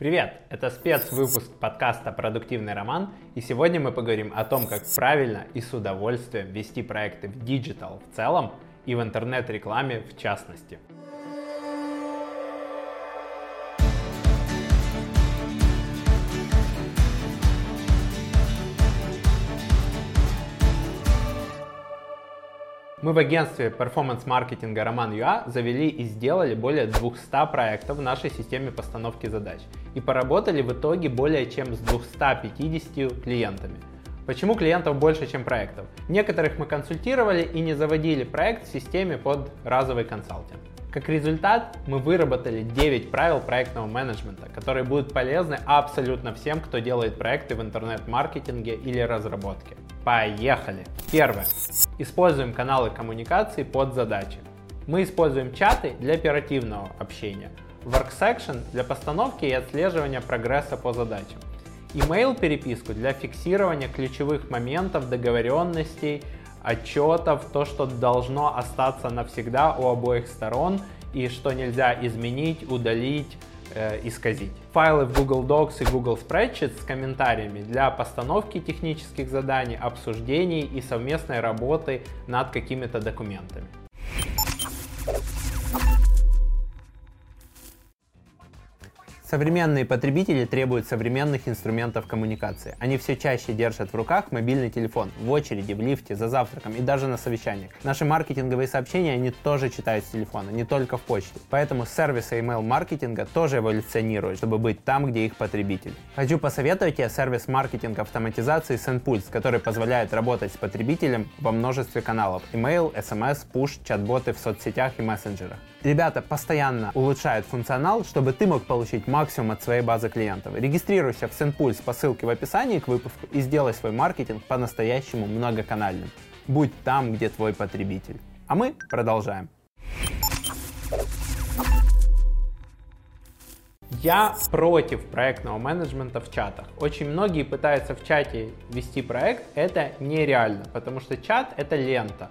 Привет! Это спецвыпуск подкаста «Продуктивный роман», и сегодня мы поговорим о том, как правильно и с удовольствием вести проекты в digital в целом и в интернет-рекламе в частности. Мы в агентстве performance -маркетинга Роман.ua завели и сделали более 200 проектов в нашей системе постановки задач и поработали в итоге более чем с 250 клиентами. Почему клиентов больше, чем проектов? Некоторых мы консультировали и не заводили проект в системе под разовый консалтинг. Как результат, мы выработали 9 правил проектного менеджмента, которые будут полезны абсолютно всем, кто делает проекты в интернет-маркетинге или разработке. Поехали! Первое. Используем каналы коммуникации под задачи. Мы используем чаты для оперативного общения, WorkSection для постановки и отслеживания прогресса по задачам, email переписку для фиксирования ключевых моментов договоренностей, отчетов, то, что должно остаться навсегда у обоих сторон и что нельзя изменить, удалить, э, исказить. Файлы в Google Docs и Google Spreadsheet с комментариями для постановки технических заданий, обсуждений и совместной работы над какими-то документами. Современные потребители требуют современных инструментов коммуникации. Они все чаще держат в руках мобильный телефон, в очереди, в лифте, за завтраком и даже на совещаниях. Наши маркетинговые сообщения они тоже читают с телефона, не только в почте. Поэтому сервисы email-маркетинга тоже эволюционируют, чтобы быть там, где их потребитель. Хочу посоветовать тебе сервис маркетинга автоматизации SendPulse, который позволяет работать с потребителем во множестве каналов. Email, SMS, push, чат-боты в соцсетях и мессенджерах. Ребята постоянно улучшают функционал, чтобы ты мог получить максимум от своей базы клиентов. Регистрируйся в SendPulse по ссылке в описании к выпуску и сделай свой маркетинг по-настоящему многоканальным. Будь там, где твой потребитель. А мы продолжаем. Я против проектного менеджмента в чатах. Очень многие пытаются в чате вести проект. Это нереально, потому что чат это лента.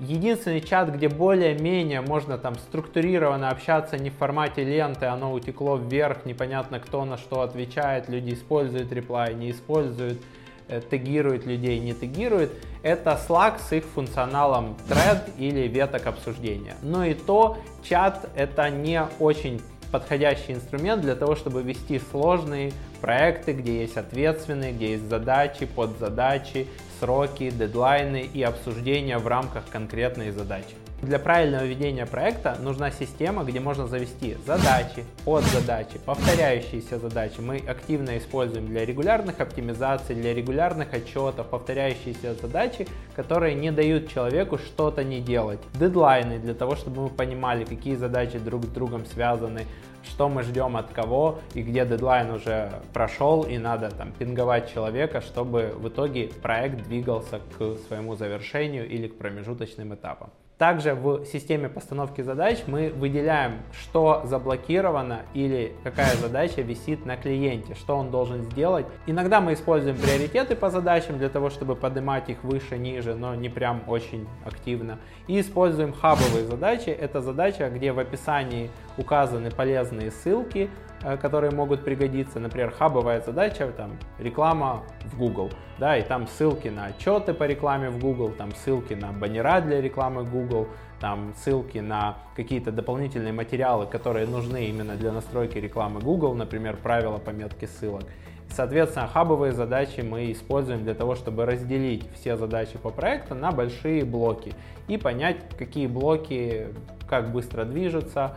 Единственный чат, где более-менее можно там структурированно общаться не в формате ленты, оно утекло вверх, непонятно кто на что отвечает, люди используют реплай, не используют, э, тегируют людей, не тегируют, это Slack с их функционалом thread или веток обсуждения. Но и то чат это не очень подходящий инструмент для того, чтобы вести сложные проекты, где есть ответственные, где есть задачи, подзадачи, сроки, дедлайны и обсуждения в рамках конкретной задачи. Для правильного ведения проекта нужна система, где можно завести задачи, подзадачи, повторяющиеся задачи. Мы активно используем для регулярных оптимизаций, для регулярных отчетов, повторяющиеся задачи, которые не дают человеку что-то не делать. Дедлайны для того, чтобы мы понимали, какие задачи друг с другом связаны, что мы ждем от кого и где дедлайн уже прошел и надо там пинговать человека, чтобы в итоге проект двигался к своему завершению или к промежуточным этапам. Также в системе постановки задач мы выделяем, что заблокировано или какая задача висит на клиенте, что он должен сделать. Иногда мы используем приоритеты по задачам для того, чтобы поднимать их выше, ниже, но не прям очень активно. И используем хабовые задачи. Это задача, где в описании указаны полезные ссылки, Э, которые могут пригодиться. Например, хабовая задача, там, реклама в Google, да, и там ссылки на отчеты по рекламе в Google, там ссылки на баннера для рекламы Google, там ссылки на какие-то дополнительные материалы, которые нужны именно для настройки рекламы Google, например, правила пометки ссылок. Соответственно, хабовые задачи мы используем для того, чтобы разделить все задачи по проекту на большие блоки и понять, какие блоки как быстро движутся,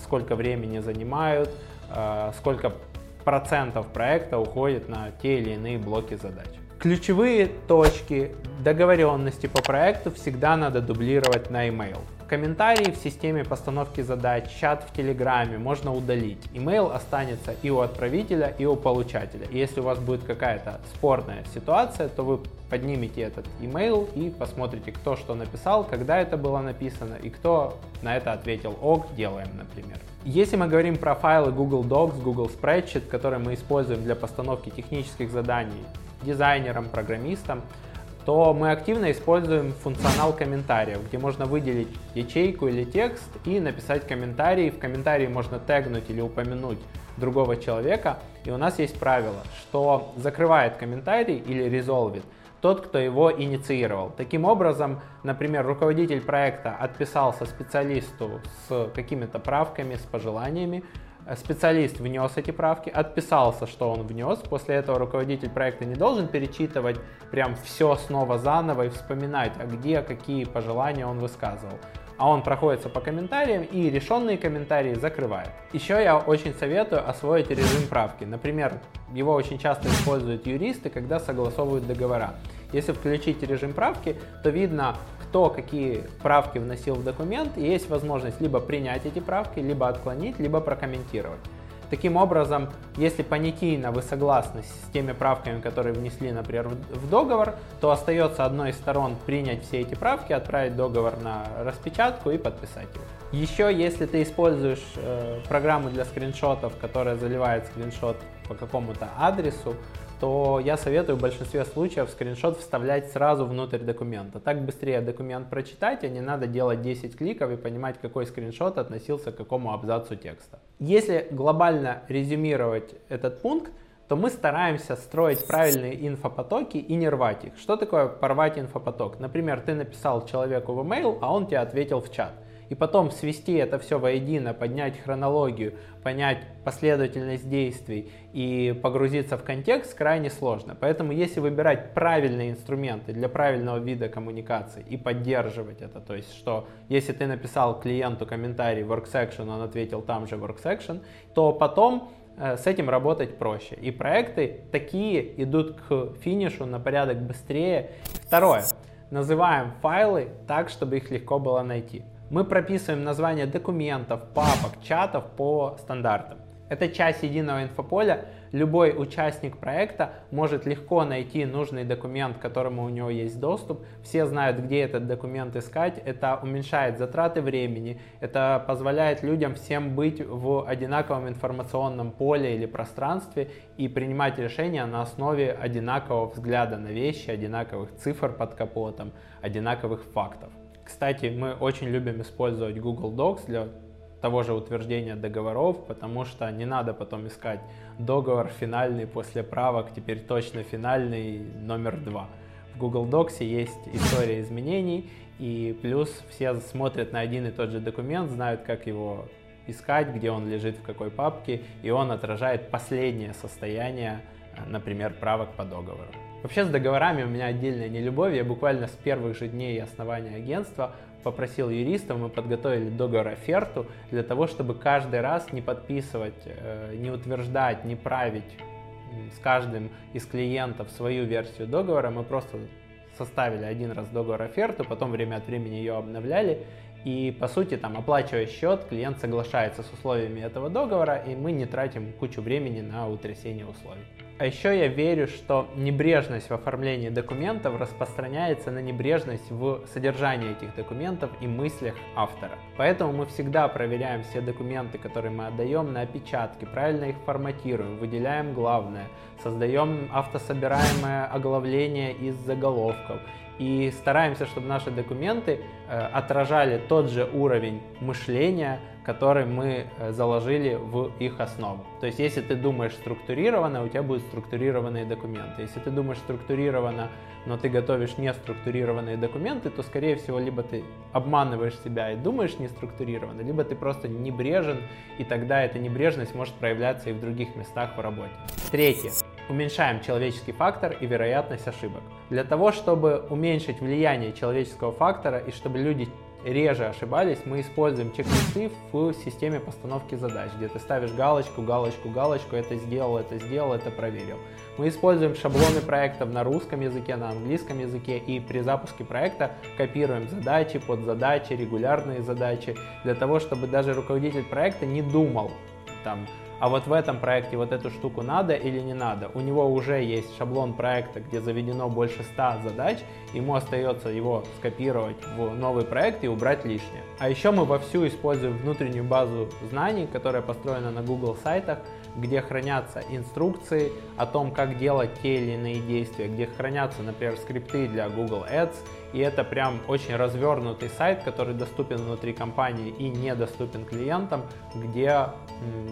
сколько времени занимают, Э, сколько процентов проекта уходит на те или иные блоки задач. Ключевые точки договоренности по проекту всегда надо дублировать на email. Комментарии в системе постановки задач, чат в Телеграме можно удалить. Email останется и у отправителя, и у получателя. И если у вас будет какая-то спорная ситуация, то вы поднимете этот email и посмотрите, кто что написал, когда это было написано и кто на это ответил ок, делаем, например. Если мы говорим про файлы Google Docs, Google Spreadsheet, которые мы используем для постановки технических заданий дизайнерам, программистам, то мы активно используем функционал комментариев, где можно выделить ячейку или текст и написать комментарий. В комментарии можно тегнуть или упомянуть другого человека. И у нас есть правило, что закрывает комментарий или резолвит тот, кто его инициировал. Таким образом, например, руководитель проекта отписался специалисту с какими-то правками, с пожеланиями, специалист внес эти правки, отписался, что он внес. После этого руководитель проекта не должен перечитывать прям все снова заново и вспоминать, а где какие пожелания он высказывал а он проходится по комментариям и решенные комментарии закрывает. Еще я очень советую освоить режим правки. Например, его очень часто используют юристы, когда согласовывают договора. Если включить режим правки, то видно, кто какие правки вносил в документ, и есть возможность либо принять эти правки, либо отклонить, либо прокомментировать. Таким образом, если понятийно вы согласны с теми правками, которые внесли, например, в договор, то остается одной из сторон принять все эти правки, отправить договор на распечатку и подписать его. Еще, если ты используешь э, программу для скриншотов, которая заливает скриншот по какому-то адресу, то я советую в большинстве случаев скриншот вставлять сразу внутрь документа. Так быстрее документ прочитать, а не надо делать 10 кликов и понимать, какой скриншот относился к какому абзацу текста. Если глобально резюмировать этот пункт, то мы стараемся строить правильные инфопотоки и не рвать их. Что такое порвать инфопоток? Например, ты написал человеку в email, а он тебе ответил в чат и потом свести это все воедино, поднять хронологию, понять последовательность действий и погрузиться в контекст крайне сложно. Поэтому если выбирать правильные инструменты для правильного вида коммуникации и поддерживать это, то есть что если ты написал клиенту комментарий worksection, он ответил там же worksection, то потом э, с этим работать проще. И проекты такие идут к финишу на порядок быстрее. Второе. Называем файлы так, чтобы их легко было найти. Мы прописываем название документов, папок, чатов по стандартам. Это часть единого инфополя. Любой участник проекта может легко найти нужный документ, к которому у него есть доступ. Все знают, где этот документ искать. Это уменьшает затраты времени. Это позволяет людям всем быть в одинаковом информационном поле или пространстве и принимать решения на основе одинакового взгляда на вещи, одинаковых цифр под капотом, одинаковых фактов. Кстати, мы очень любим использовать Google Docs для того же утверждения договоров, потому что не надо потом искать договор финальный после правок, теперь точно финальный номер два. В Google Docs есть история изменений, и плюс все смотрят на один и тот же документ, знают, как его искать, где он лежит, в какой папке, и он отражает последнее состояние, например, правок по договору. Вообще с договорами у меня отдельная нелюбовь. Я буквально с первых же дней основания агентства попросил юристов, мы подготовили договор оферту для того, чтобы каждый раз не подписывать, э, не утверждать, не править с каждым из клиентов свою версию договора. Мы просто составили один раз договор оферту, потом время от времени ее обновляли. И по сути, там, оплачивая счет, клиент соглашается с условиями этого договора, и мы не тратим кучу времени на утрясение условий. А еще я верю, что небрежность в оформлении документов распространяется на небрежность в содержании этих документов и мыслях автора. Поэтому мы всегда проверяем все документы, которые мы отдаем на опечатки, правильно их форматируем, выделяем главное, создаем автособираемое оглавление из заголовков и стараемся, чтобы наши документы э, отражали тот же уровень мышления, который мы э, заложили в их основу. То есть, если ты думаешь структурированно, у тебя будут структурированные документы. Если ты думаешь структурированно, но ты готовишь не структурированные документы, то, скорее всего, либо ты обманываешь себя и думаешь не структурированно, либо ты просто небрежен, и тогда эта небрежность может проявляться и в других местах в работе. Третье. Уменьшаем человеческий фактор и вероятность ошибок. Для того, чтобы уменьшить влияние человеческого фактора и чтобы люди реже ошибались, мы используем чек-листы в системе постановки задач, где ты ставишь галочку, галочку, галочку, это сделал, это сделал, это проверил. Мы используем шаблоны проектов на русском языке, на английском языке и при запуске проекта копируем задачи, подзадачи, регулярные задачи, для того, чтобы даже руководитель проекта не думал, там, а вот в этом проекте вот эту штуку надо или не надо. У него уже есть шаблон проекта, где заведено больше 100 задач, ему остается его скопировать в новый проект и убрать лишнее. А еще мы вовсю используем внутреннюю базу знаний, которая построена на Google сайтах, где хранятся инструкции о том, как делать те или иные действия, где хранятся, например, скрипты для Google Ads, и это прям очень развернутый сайт, который доступен внутри компании и недоступен клиентам, где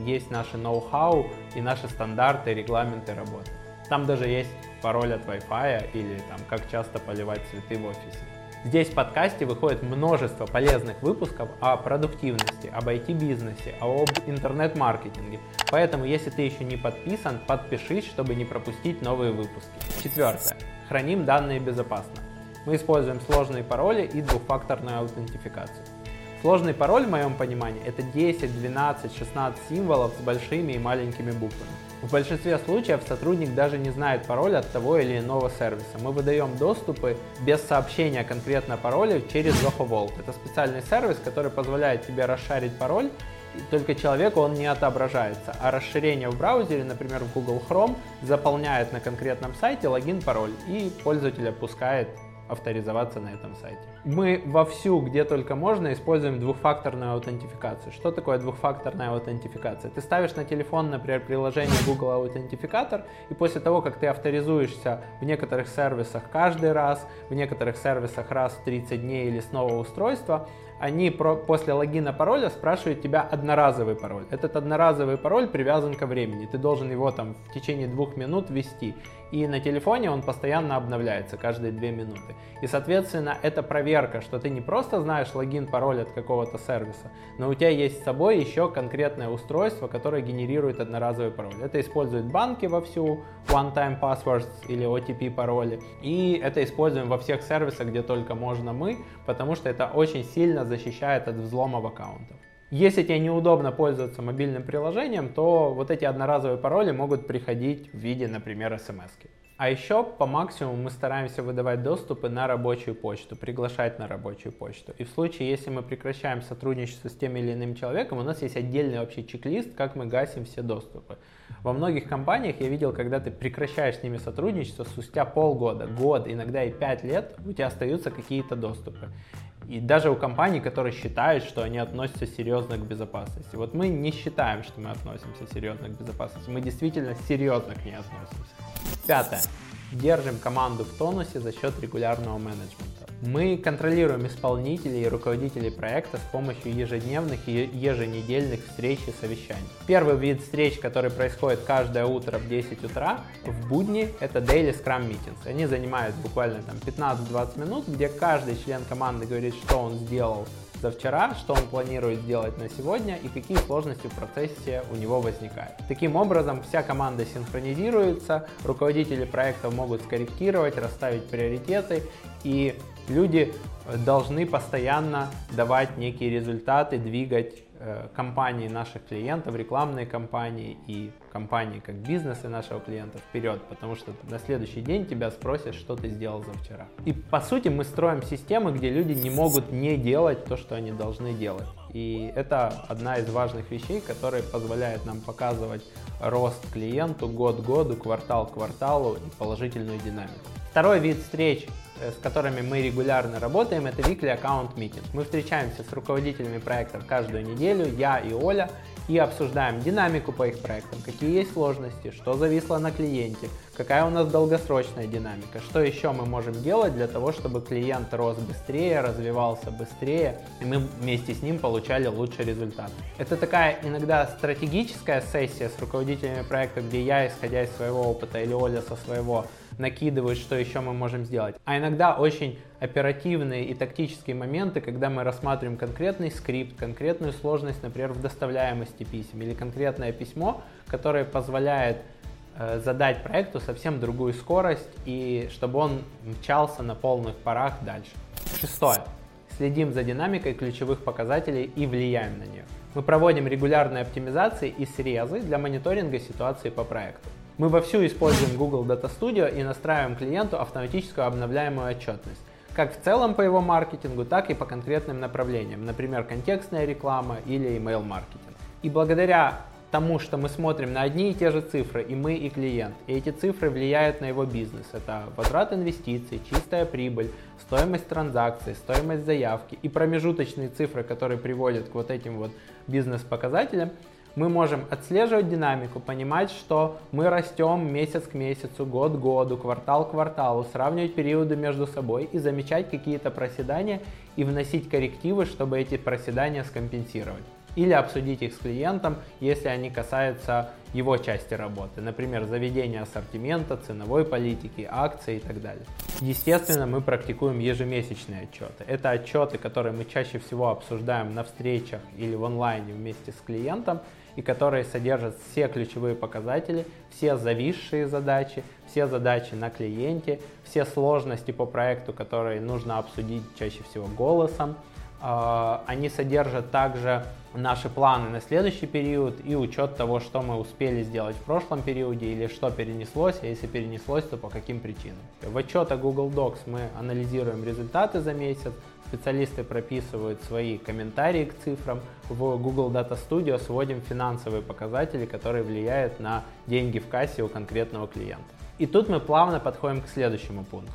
есть наши ноу-хау и наши стандарты, регламенты работы. Там даже есть пароль от Wi-Fi или там, как часто поливать цветы в офисе. Здесь в подкасте выходит множество полезных выпусков о продуктивности, об IT-бизнесе, об интернет-маркетинге. Поэтому, если ты еще не подписан, подпишись, чтобы не пропустить новые выпуски. Четвертое. Храним данные безопасно. Мы используем сложные пароли и двухфакторную аутентификацию. Сложный пароль, в моем понимании, это 10, 12, 16 символов с большими и маленькими буквами. В большинстве случаев сотрудник даже не знает пароль от того или иного сервиса. Мы выдаем доступы без сообщения конкретно пароля через Zoho Vault. Это специальный сервис, который позволяет тебе расшарить пароль, только человеку он не отображается. А расширение в браузере, например, в Google Chrome, заполняет на конкретном сайте логин-пароль и пользователь опускает авторизоваться на этом сайте. Мы вовсю, где только можно, используем двухфакторную аутентификацию. Что такое двухфакторная аутентификация? Ты ставишь на телефон, например, приложение Google Аутентификатор, и после того, как ты авторизуешься в некоторых сервисах каждый раз, в некоторых сервисах раз в 30 дней или с нового устройства, они про, после логина пароля спрашивают тебя одноразовый пароль. Этот одноразовый пароль привязан ко времени. Ты должен его там в течение двух минут ввести. И на телефоне он постоянно обновляется каждые две минуты. И, соответственно, это проверка, что ты не просто знаешь логин, пароль от какого-то сервиса, но у тебя есть с собой еще конкретное устройство, которое генерирует одноразовый пароль. Это используют банки вовсю, one-time passwords или OTP пароли. И это используем во всех сервисах, где только можно мы, потому что это очень сильно защищает от взломов аккаунтов. Если тебе неудобно пользоваться мобильным приложением, то вот эти одноразовые пароли могут приходить в виде, например, смс. -ки. А еще по максимуму мы стараемся выдавать доступы на рабочую почту, приглашать на рабочую почту. И в случае, если мы прекращаем сотрудничество с тем или иным человеком, у нас есть отдельный вообще чек-лист, как мы гасим все доступы. Во многих компаниях я видел, когда ты прекращаешь с ними сотрудничество, спустя полгода, год, иногда и пять лет у тебя остаются какие-то доступы. И даже у компаний, которые считают, что они относятся серьезно к безопасности. Вот мы не считаем, что мы относимся серьезно к безопасности. Мы действительно серьезно к ней относимся. Пятое. Держим команду в тонусе за счет регулярного менеджмента. Мы контролируем исполнителей и руководителей проекта с помощью ежедневных и еженедельных встреч и совещаний. Первый вид встреч, который происходит каждое утро в 10 утра, в будни, это Daily Scrum Meetings. Они занимают буквально там 15-20 минут, где каждый член команды говорит, что он сделал за вчера, что он планирует сделать на сегодня и какие сложности в процессе у него возникают. Таким образом, вся команда синхронизируется, руководители проектов могут скорректировать, расставить приоритеты и люди должны постоянно давать некие результаты, двигать компании наших клиентов, рекламные компании и компании как бизнесы нашего клиента вперед, потому что на следующий день тебя спросят, что ты сделал за вчера. И по сути мы строим системы, где люди не могут не делать то, что они должны делать. И это одна из важных вещей, которая позволяет нам показывать рост клиенту год к году, квартал к кварталу и положительную динамику. Второй вид встреч Э, с которыми мы регулярно работаем, это Weekly Account Meeting. Мы встречаемся с руководителями проектов каждую неделю, я и Оля, и обсуждаем динамику по их проектам, какие есть сложности, что зависло на клиенте, какая у нас долгосрочная динамика, что еще мы можем делать для того, чтобы клиент рос быстрее, развивался быстрее, и мы вместе с ним получали лучший результат. Это такая иногда стратегическая сессия с руководителями проекта, где я, исходя из своего опыта, или Оля со своего, накидывают, что еще мы можем сделать. А иногда очень оперативные и тактические моменты, когда мы рассматриваем конкретный скрипт, конкретную сложность, например, в доставляемости писем или конкретное письмо, которое позволяет задать проекту совсем другую скорость и чтобы он мчался на полных парах дальше. Шестое. Следим за динамикой ключевых показателей и влияем на нее. Мы проводим регулярные оптимизации и срезы для мониторинга ситуации по проекту. Мы вовсю используем Google Data Studio и настраиваем клиенту автоматическую обновляемую отчетность. Как в целом по его маркетингу, так и по конкретным направлениям, например, контекстная реклама или email маркетинг. И благодаря тому, что мы смотрим на одни и те же цифры, и мы, и клиент. И эти цифры влияют на его бизнес. Это возврат инвестиций, чистая прибыль, стоимость транзакций, стоимость заявки и промежуточные цифры, которые приводят к вот этим вот бизнес-показателям – мы можем отслеживать динамику, понимать, что мы растем месяц к месяцу, год к году, квартал к кварталу, сравнивать периоды между собой и замечать какие-то проседания и вносить коррективы, чтобы эти проседания скомпенсировать. Или обсудить их с клиентом, если они касаются его части работы, например, заведения ассортимента, ценовой политики, акций и так далее. Естественно, мы практикуем ежемесячные отчеты. Это отчеты, которые мы чаще всего обсуждаем на встречах или в онлайне вместе с клиентом, и которые содержат все ключевые показатели, все зависшие задачи, все задачи на клиенте, все сложности по проекту, которые нужно обсудить чаще всего голосом. А, они содержат также наши планы на следующий период и учет того, что мы успели сделать в прошлом периоде или что перенеслось, а если перенеслось, то по каким причинам. В отчетах Google Docs мы анализируем результаты за месяц, специалисты прописывают свои комментарии к цифрам. В Google Data Studio сводим финансовые показатели, которые влияют на деньги в кассе у конкретного клиента. И тут мы плавно подходим к следующему пункту.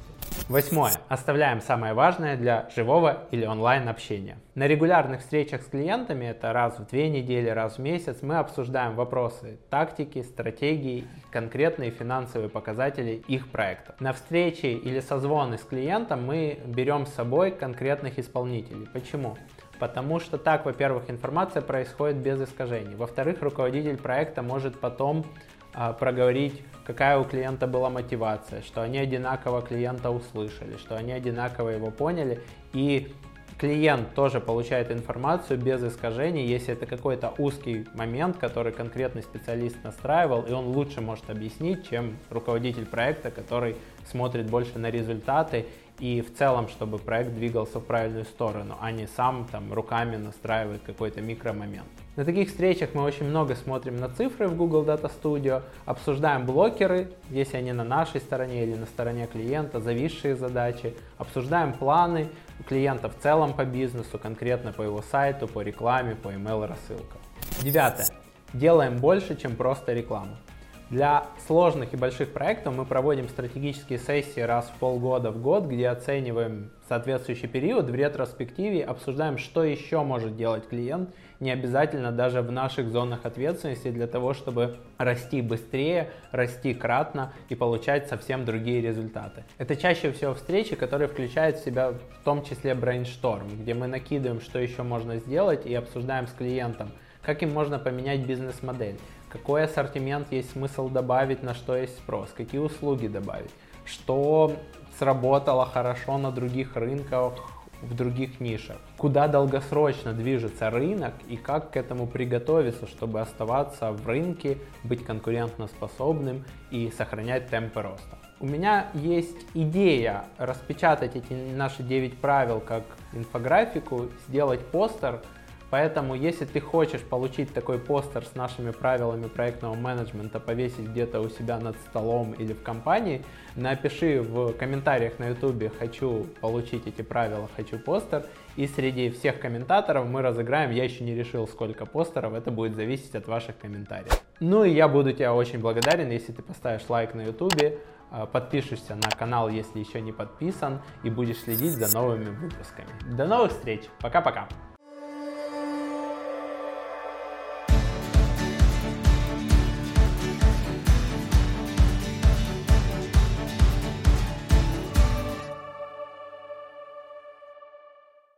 Восьмое. Оставляем самое важное для живого или онлайн общения. На регулярных встречах с клиентами, это раз в две недели, раз в месяц, мы обсуждаем вопросы тактики, стратегии, конкретные финансовые показатели их проекта. На встрече или созвоны с клиентом мы берем с собой конкретных исполнителей. Почему? Потому что так, во-первых, информация происходит без искажений. Во-вторых, руководитель проекта может потом проговорить, какая у клиента была мотивация, что они одинаково клиента услышали, что они одинаково его поняли, и клиент тоже получает информацию без искажений, если это какой-то узкий момент, который конкретный специалист настраивал, и он лучше может объяснить, чем руководитель проекта, который смотрит больше на результаты и в целом, чтобы проект двигался в правильную сторону, а не сам там руками настраивает какой-то микромомент. На таких встречах мы очень много смотрим на цифры в Google Data Studio, обсуждаем блокеры, если они на нашей стороне или на стороне клиента, зависшие задачи, обсуждаем планы клиента в целом по бизнесу, конкретно по его сайту, по рекламе, по email рассылкам. Девятое. Делаем больше, чем просто рекламу. Для сложных и больших проектов мы проводим стратегические сессии раз в полгода в год, где оцениваем соответствующий период в ретроспективе, обсуждаем, что еще может делать клиент, не обязательно даже в наших зонах ответственности для того, чтобы расти быстрее, расти кратно и получать совсем другие результаты. Это чаще всего встречи, которые включают в себя в том числе брейншторм, где мы накидываем, что еще можно сделать и обсуждаем с клиентом, как им можно поменять бизнес-модель какой ассортимент есть смысл добавить, на что есть спрос, какие услуги добавить, что сработало хорошо на других рынках, в других нишах, куда долгосрочно движется рынок и как к этому приготовиться, чтобы оставаться в рынке, быть конкурентоспособным и сохранять темпы роста. У меня есть идея распечатать эти наши 9 правил как инфографику, сделать постер, Поэтому, если ты хочешь получить такой постер с нашими правилами проектного менеджмента, повесить где-то у себя над столом или в компании, напиши в комментариях на YouTube «хочу получить эти правила, хочу постер», и среди всех комментаторов мы разыграем, я еще не решил, сколько постеров, это будет зависеть от ваших комментариев. Ну и я буду тебе очень благодарен, если ты поставишь лайк на YouTube, а, подпишешься на канал, если еще не подписан, и будешь следить за новыми выпусками. До новых встреч, пока-пока!